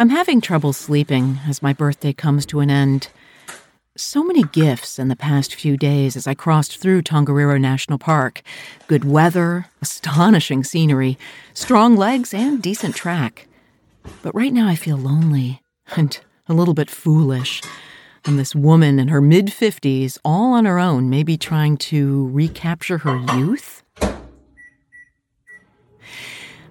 I'm having trouble sleeping as my birthday comes to an end. So many gifts in the past few days as I crossed through Tongariro National Park. Good weather, astonishing scenery, strong legs, and decent track. But right now I feel lonely and a little bit foolish. And this woman in her mid 50s, all on her own, maybe trying to recapture her youth?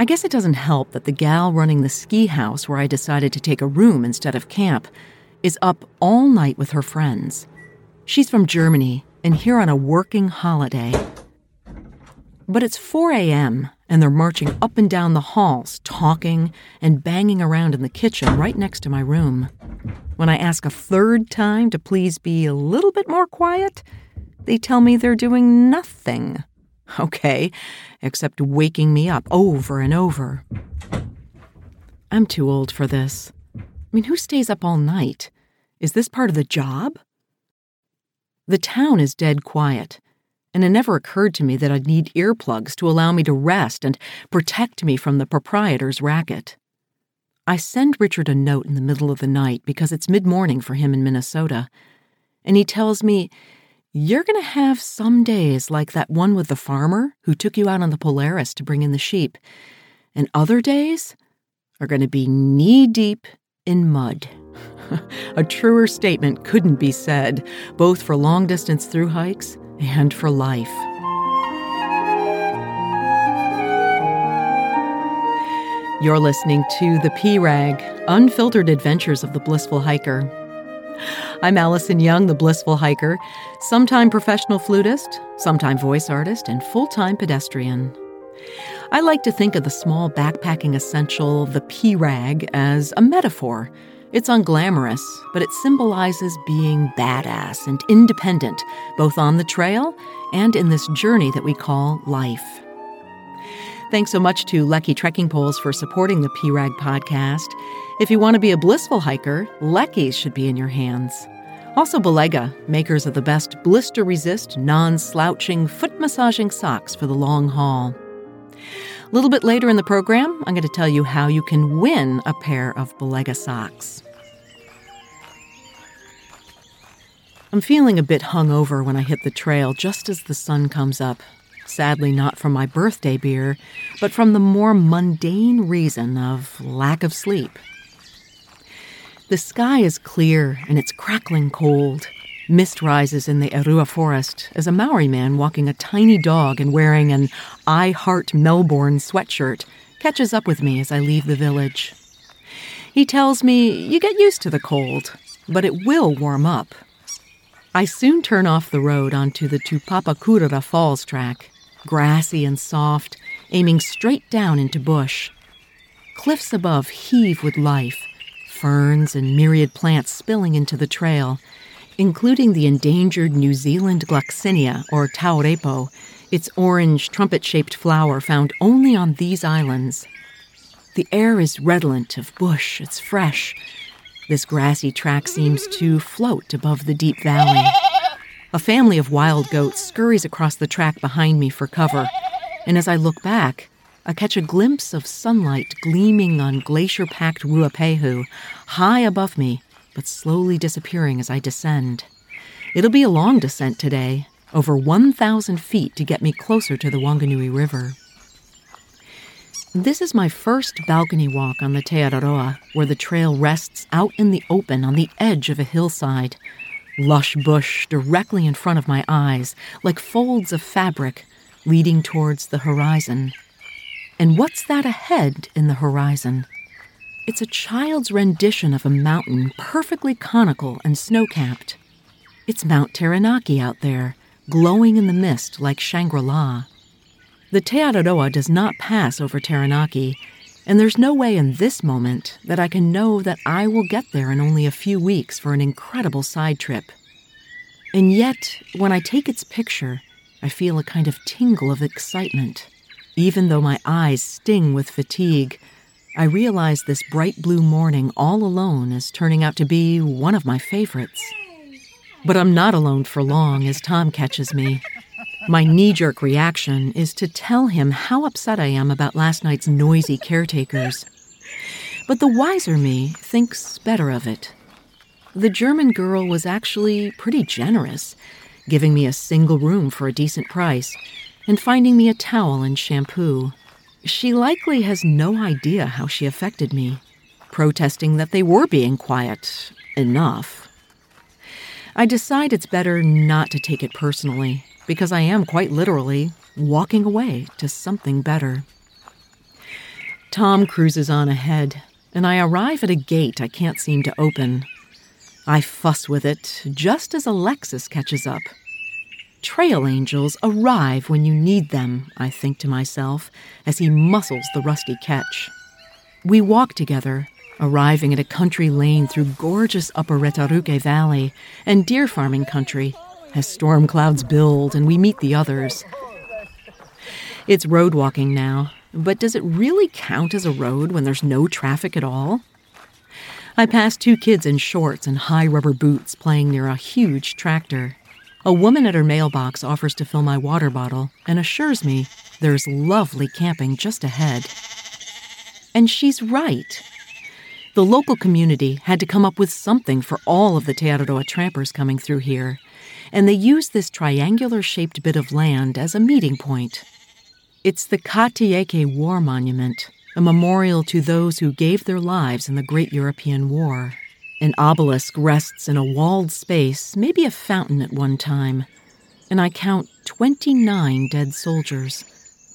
I guess it doesn't help that the gal running the ski house where I decided to take a room instead of camp is up all night with her friends. She's from Germany and here on a working holiday. But it's 4 a.m., and they're marching up and down the halls, talking and banging around in the kitchen right next to my room. When I ask a third time to please be a little bit more quiet, they tell me they're doing nothing. Okay, except waking me up over and over. I'm too old for this. I mean, who stays up all night? Is this part of the job? The town is dead quiet, and it never occurred to me that I'd need earplugs to allow me to rest and protect me from the proprietor's racket. I send Richard a note in the middle of the night because it's mid morning for him in Minnesota, and he tells me you're going to have some days like that one with the farmer who took you out on the Polaris to bring in the sheep, and other days are going to be knee deep in mud. A truer statement couldn't be said, both for long distance through hikes and for life. You're listening to The Pee Rag Unfiltered Adventures of the Blissful Hiker. I'm Alison Young, the blissful hiker, sometime professional flutist, sometime voice artist, and full time pedestrian. I like to think of the small backpacking essential, the P rag, as a metaphor. It's unglamorous, but it symbolizes being badass and independent, both on the trail and in this journey that we call life. Thanks so much to Leki Trekking Poles for supporting the Pee Rag podcast. If you want to be a blissful hiker, Leki's should be in your hands. Also, Balega, makers of the best blister resist, non slouching, foot massaging socks for the long haul. A little bit later in the program, I'm going to tell you how you can win a pair of Balega socks. I'm feeling a bit hungover when I hit the trail just as the sun comes up. Sadly, not from my birthday beer, but from the more mundane reason of lack of sleep. The sky is clear and it's crackling cold. Mist rises in the Erua forest as a Maori man walking a tiny dog and wearing an I Heart Melbourne sweatshirt catches up with me as I leave the village. He tells me, You get used to the cold, but it will warm up. I soon turn off the road onto the Tupapakurua Falls track, grassy and soft, aiming straight down into bush. Cliffs above heave with life, ferns and myriad plants spilling into the trail, including the endangered New Zealand gloxinia, or taurepo, its orange trumpet shaped flower found only on these islands. The air is redolent of bush, it's fresh. This grassy track seems to float above the deep valley. A family of wild goats scurries across the track behind me for cover, and as I look back, I catch a glimpse of sunlight gleaming on glacier packed Ruapehu, high above me, but slowly disappearing as I descend. It'll be a long descent today, over 1,000 feet to get me closer to the Wanganui River. This is my first balcony walk on the Te Araroa, where the trail rests out in the open on the edge of a hillside. Lush bush directly in front of my eyes, like folds of fabric, leading towards the horizon. And what's that ahead in the horizon? It's a child's rendition of a mountain perfectly conical and snow capped. It's Mount Taranaki out there, glowing in the mist like Shangri La. The Te Araroa does not pass over Taranaki, and there's no way in this moment that I can know that I will get there in only a few weeks for an incredible side trip. And yet, when I take its picture, I feel a kind of tingle of excitement. Even though my eyes sting with fatigue, I realize this bright blue morning all alone is turning out to be one of my favorites. But I'm not alone for long as Tom catches me. My knee jerk reaction is to tell him how upset I am about last night's noisy caretakers. But the wiser me thinks better of it. The German girl was actually pretty generous, giving me a single room for a decent price and finding me a towel and shampoo. She likely has no idea how she affected me, protesting that they were being quiet enough. I decide it's better not to take it personally because I am quite literally walking away to something better. Tom cruises on ahead, and I arrive at a gate I can't seem to open. I fuss with it just as Alexis catches up. Trail angels arrive when you need them, I think to myself, as he muscles the rusty catch. We walk together, arriving at a country lane through gorgeous Upper Retaruke Valley and deer farming country as storm clouds build and we meet the others. It's road walking now, but does it really count as a road when there's no traffic at all? I pass two kids in shorts and high rubber boots playing near a huge tractor. A woman at her mailbox offers to fill my water bottle and assures me there's lovely camping just ahead. And she's right. The local community had to come up with something for all of the Te Araroa trampers coming through here, and they used this triangular shaped bit of land as a meeting point. It's the Katieke War Monument, a memorial to those who gave their lives in the Great European War. An obelisk rests in a walled space, maybe a fountain at one time, and I count 29 dead soldiers,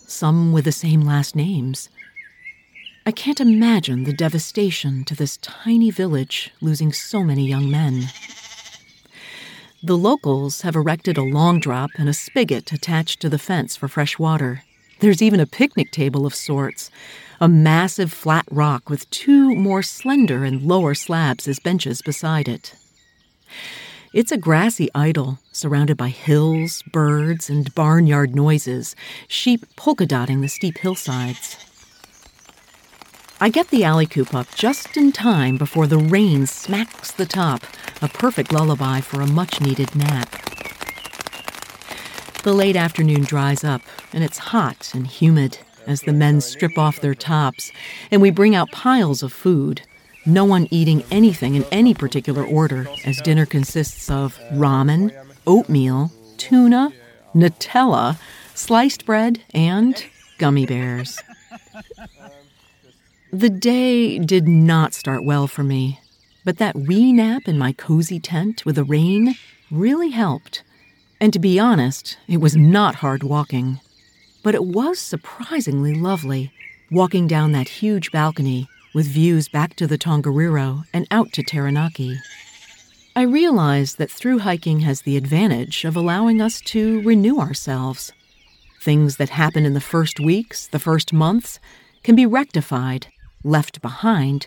some with the same last names. I can't imagine the devastation to this tiny village losing so many young men. The locals have erected a long drop and a spigot attached to the fence for fresh water. There's even a picnic table of sorts, a massive flat rock with two more slender and lower slabs as benches beside it. It's a grassy idol surrounded by hills, birds, and barnyard noises, sheep polka dotting the steep hillsides. I get the alley coop up just in time before the rain smacks the top, a perfect lullaby for a much needed nap. The late afternoon dries up, and it's hot and humid as the men strip off their tops, and we bring out piles of food, no one eating anything in any particular order, as dinner consists of ramen, oatmeal, tuna, Nutella, sliced bread, and gummy bears. The day did not start well for me, but that wee nap in my cozy tent with the rain really helped. And to be honest, it was not hard walking but it was surprisingly lovely, walking down that huge balcony with views back to the Tongariro and out to Taranaki. I realized that through hiking has the advantage of allowing us to renew ourselves. Things that happen in the first weeks, the first months, can be rectified, left behind,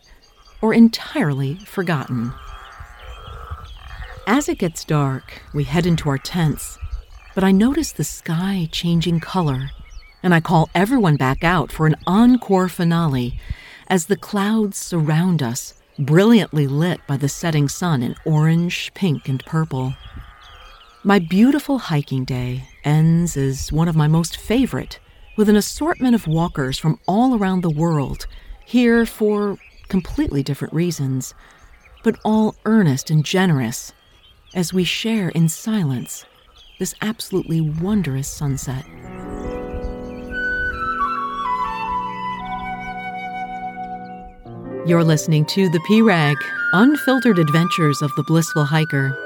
or entirely forgotten. As it gets dark, we head into our tents, but I notice the sky changing color and I call everyone back out for an encore finale as the clouds surround us, brilliantly lit by the setting sun in orange, pink, and purple. My beautiful hiking day ends as one of my most favorite, with an assortment of walkers from all around the world, here for completely different reasons, but all earnest and generous, as we share in silence this absolutely wondrous sunset. You're listening to The Pee Rag, Unfiltered Adventures of the Blissful Hiker.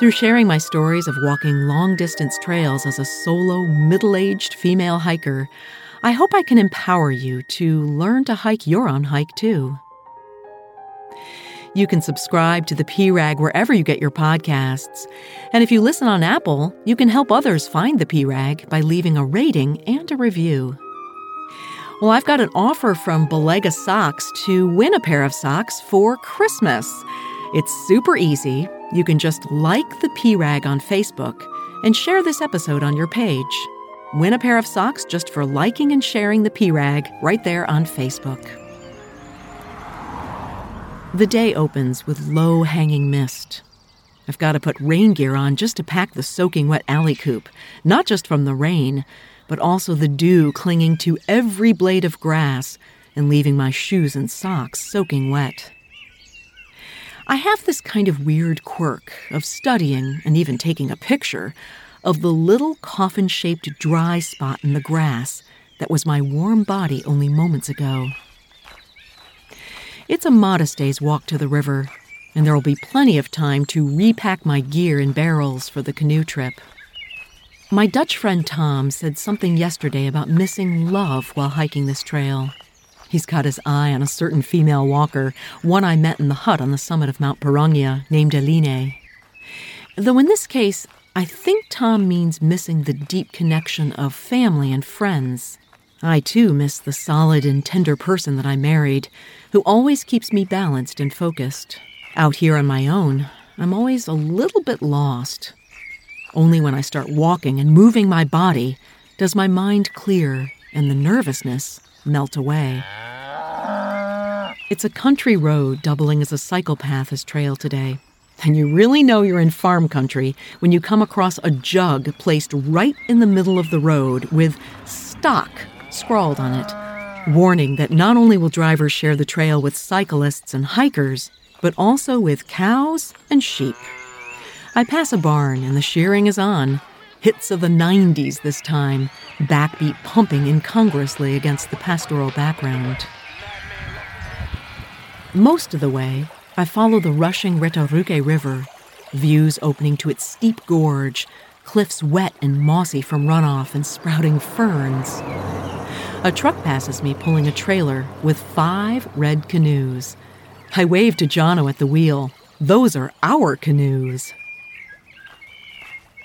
Through sharing my stories of walking long distance trails as a solo, middle aged female hiker, I hope I can empower you to learn to hike your own hike too. You can subscribe to the Pee Rag wherever you get your podcasts. And if you listen on Apple, you can help others find the Pee Rag by leaving a rating and a review. Well, I've got an offer from Balega Socks to win a pair of socks for Christmas. It's super easy. You can just like the Pee Rag on Facebook and share this episode on your page. Win a pair of socks just for liking and sharing the Pee Rag right there on Facebook. The day opens with low hanging mist. I've got to put rain gear on just to pack the soaking wet alley coop, not just from the rain, but also the dew clinging to every blade of grass and leaving my shoes and socks soaking wet. I have this kind of weird quirk of studying and even taking a picture of the little coffin shaped dry spot in the grass that was my warm body only moments ago. It's a modest day's walk to the river, and there will be plenty of time to repack my gear in barrels for the canoe trip. My Dutch friend Tom said something yesterday about missing love while hiking this trail. He's got his eye on a certain female walker, one I met in the hut on the summit of Mount Pirongia, named Eline. Though in this case, I think Tom means missing the deep connection of family and friends. I too miss the solid and tender person that I married, who always keeps me balanced and focused. Out here on my own, I'm always a little bit lost. Only when I start walking and moving my body does my mind clear and the nervousness melt away. It's a country road doubling as a cycle path as trail today. And you really know you're in farm country when you come across a jug placed right in the middle of the road with stock scrawled on it, warning that not only will drivers share the trail with cyclists and hikers, but also with cows and sheep. I pass a barn and the shearing is on. Hits of the 90s this time, backbeat pumping incongruously against the pastoral background. Most of the way, I follow the rushing Retaruke River, views opening to its steep gorge, cliffs wet and mossy from runoff and sprouting ferns. A truck passes me pulling a trailer with five red canoes. I wave to Jono at the wheel. Those are our canoes.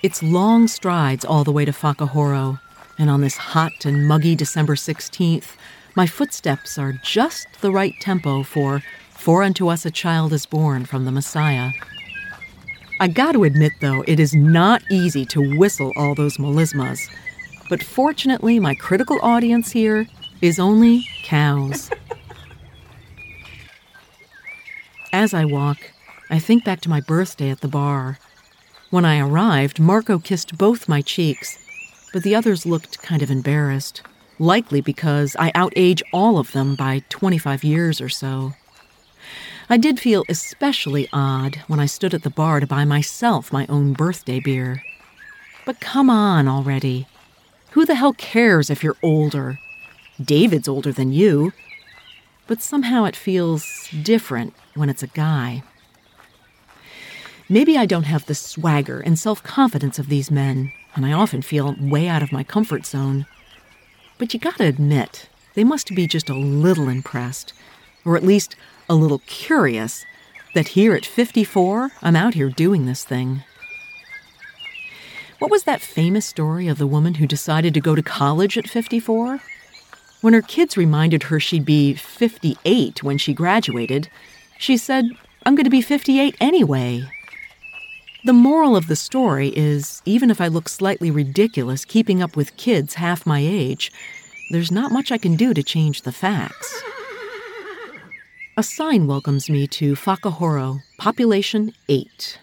It's long strides all the way to Whakahoro, and on this hot and muggy December 16th, my footsteps are just the right tempo for For unto us a child is born from the Messiah. I gotta admit, though, it is not easy to whistle all those melismas. But fortunately, my critical audience here is only cows. As I walk, I think back to my birthday at the bar. When I arrived, Marco kissed both my cheeks, but the others looked kind of embarrassed, likely because I outage all of them by 25 years or so. I did feel especially odd when I stood at the bar to buy myself my own birthday beer. But come on already. Who the hell cares if you're older? David's older than you. But somehow it feels different when it's a guy. Maybe I don't have the swagger and self confidence of these men, and I often feel way out of my comfort zone. But you gotta admit, they must be just a little impressed, or at least a little curious that here at 54, I'm out here doing this thing. What was that famous story of the woman who decided to go to college at 54? When her kids reminded her she'd be 58 when she graduated, she said, I'm going to be 58 anyway. The moral of the story is even if I look slightly ridiculous keeping up with kids half my age, there's not much I can do to change the facts. A sign welcomes me to Whakahoro, population 8.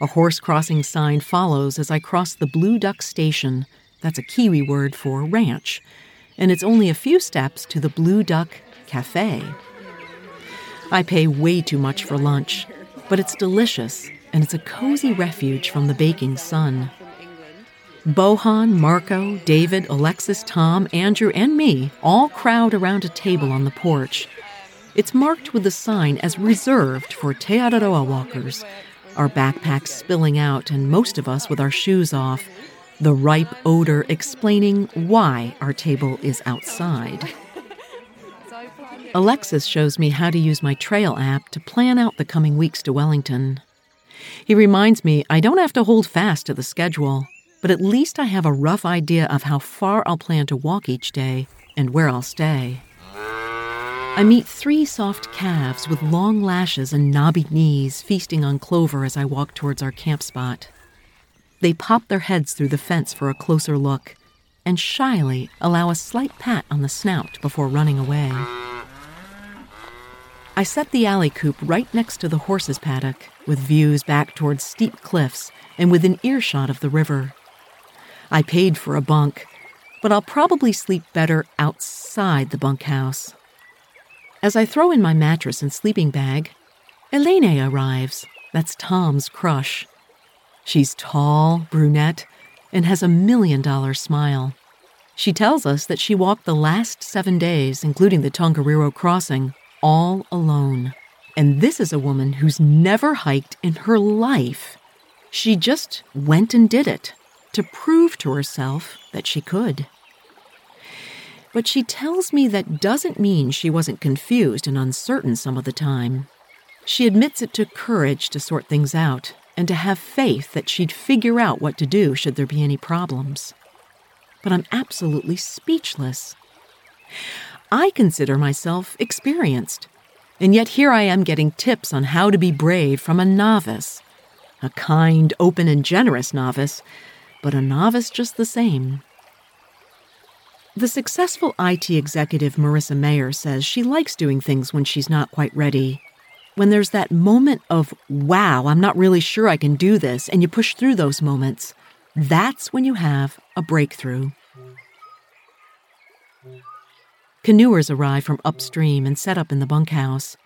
A horse crossing sign follows as I cross the Blue Duck Station. That's a Kiwi word for ranch. And it's only a few steps to the Blue Duck Cafe. I pay way too much for lunch, but it's delicious and it's a cozy refuge from the baking sun. Bohan, Marco, David, Alexis, Tom, Andrew, and me all crowd around a table on the porch. It's marked with a sign as reserved for Te Araroa walkers, our backpacks spilling out and most of us with our shoes off, the ripe odor explaining why our table is outside. Alexis shows me how to use my trail app to plan out the coming weeks to Wellington. He reminds me I don't have to hold fast to the schedule, but at least I have a rough idea of how far I'll plan to walk each day and where I'll stay. I meet three soft calves with long lashes and knobby knees feasting on clover as I walk towards our camp spot. They pop their heads through the fence for a closer look and shyly allow a slight pat on the snout before running away. I set the alley coop right next to the horses' paddock, with views back towards steep cliffs and within earshot of the river. I paid for a bunk, but I'll probably sleep better outside the bunkhouse. As I throw in my mattress and sleeping bag, Eline arrives. That's Tom's crush. She's tall, brunette, and has a million dollar smile. She tells us that she walked the last seven days, including the Tongariro crossing, all alone. And this is a woman who's never hiked in her life. She just went and did it to prove to herself that she could. But she tells me that doesn't mean she wasn't confused and uncertain some of the time. She admits it took courage to sort things out and to have faith that she'd figure out what to do should there be any problems. But I'm absolutely speechless. I consider myself experienced, and yet here I am getting tips on how to be brave from a novice. A kind, open, and generous novice, but a novice just the same. The successful IT executive Marissa Mayer says she likes doing things when she's not quite ready. When there's that moment of, wow, I'm not really sure I can do this, and you push through those moments, that's when you have a breakthrough. Canoers arrive from upstream and set up in the bunkhouse.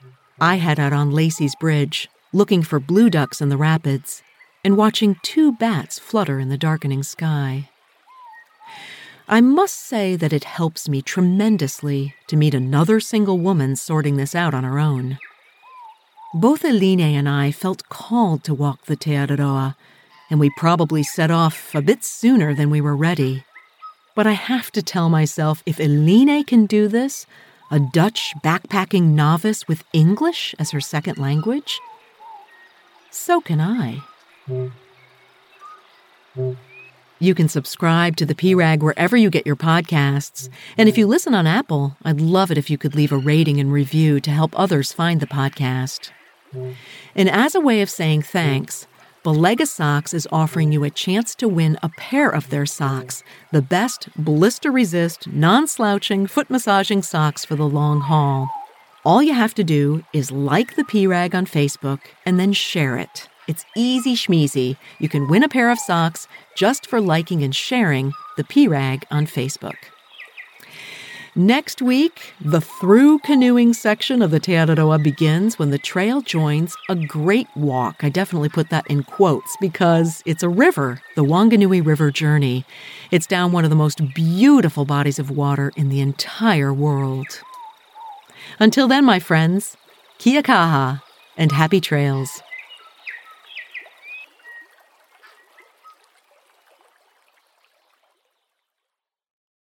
I head out on Lacey's Bridge, looking for blue ducks in the rapids, and watching two bats flutter in the darkening sky. I must say that it helps me tremendously to meet another single woman sorting this out on her own. Both Eline and I felt called to walk the Te Araroa, and we probably set off a bit sooner than we were ready. But I have to tell myself if Eline can do this, a Dutch backpacking novice with English as her second language, so can I. You can subscribe to the Pee Rag wherever you get your podcasts. And if you listen on Apple, I'd love it if you could leave a rating and review to help others find the podcast. And as a way of saying thanks, Balega Socks is offering you a chance to win a pair of their socks, the best blister resist, non slouching, foot massaging socks for the long haul. All you have to do is like the Pee Rag on Facebook and then share it. It's easy schmeezy. You can win a pair of socks just for liking and sharing the Pee Rag on Facebook. Next week, the through canoeing section of the Te Araroa begins when the trail joins a great walk. I definitely put that in quotes because it's a river, the Wanganui River Journey. It's down one of the most beautiful bodies of water in the entire world. Until then, my friends, kia kaha and happy trails.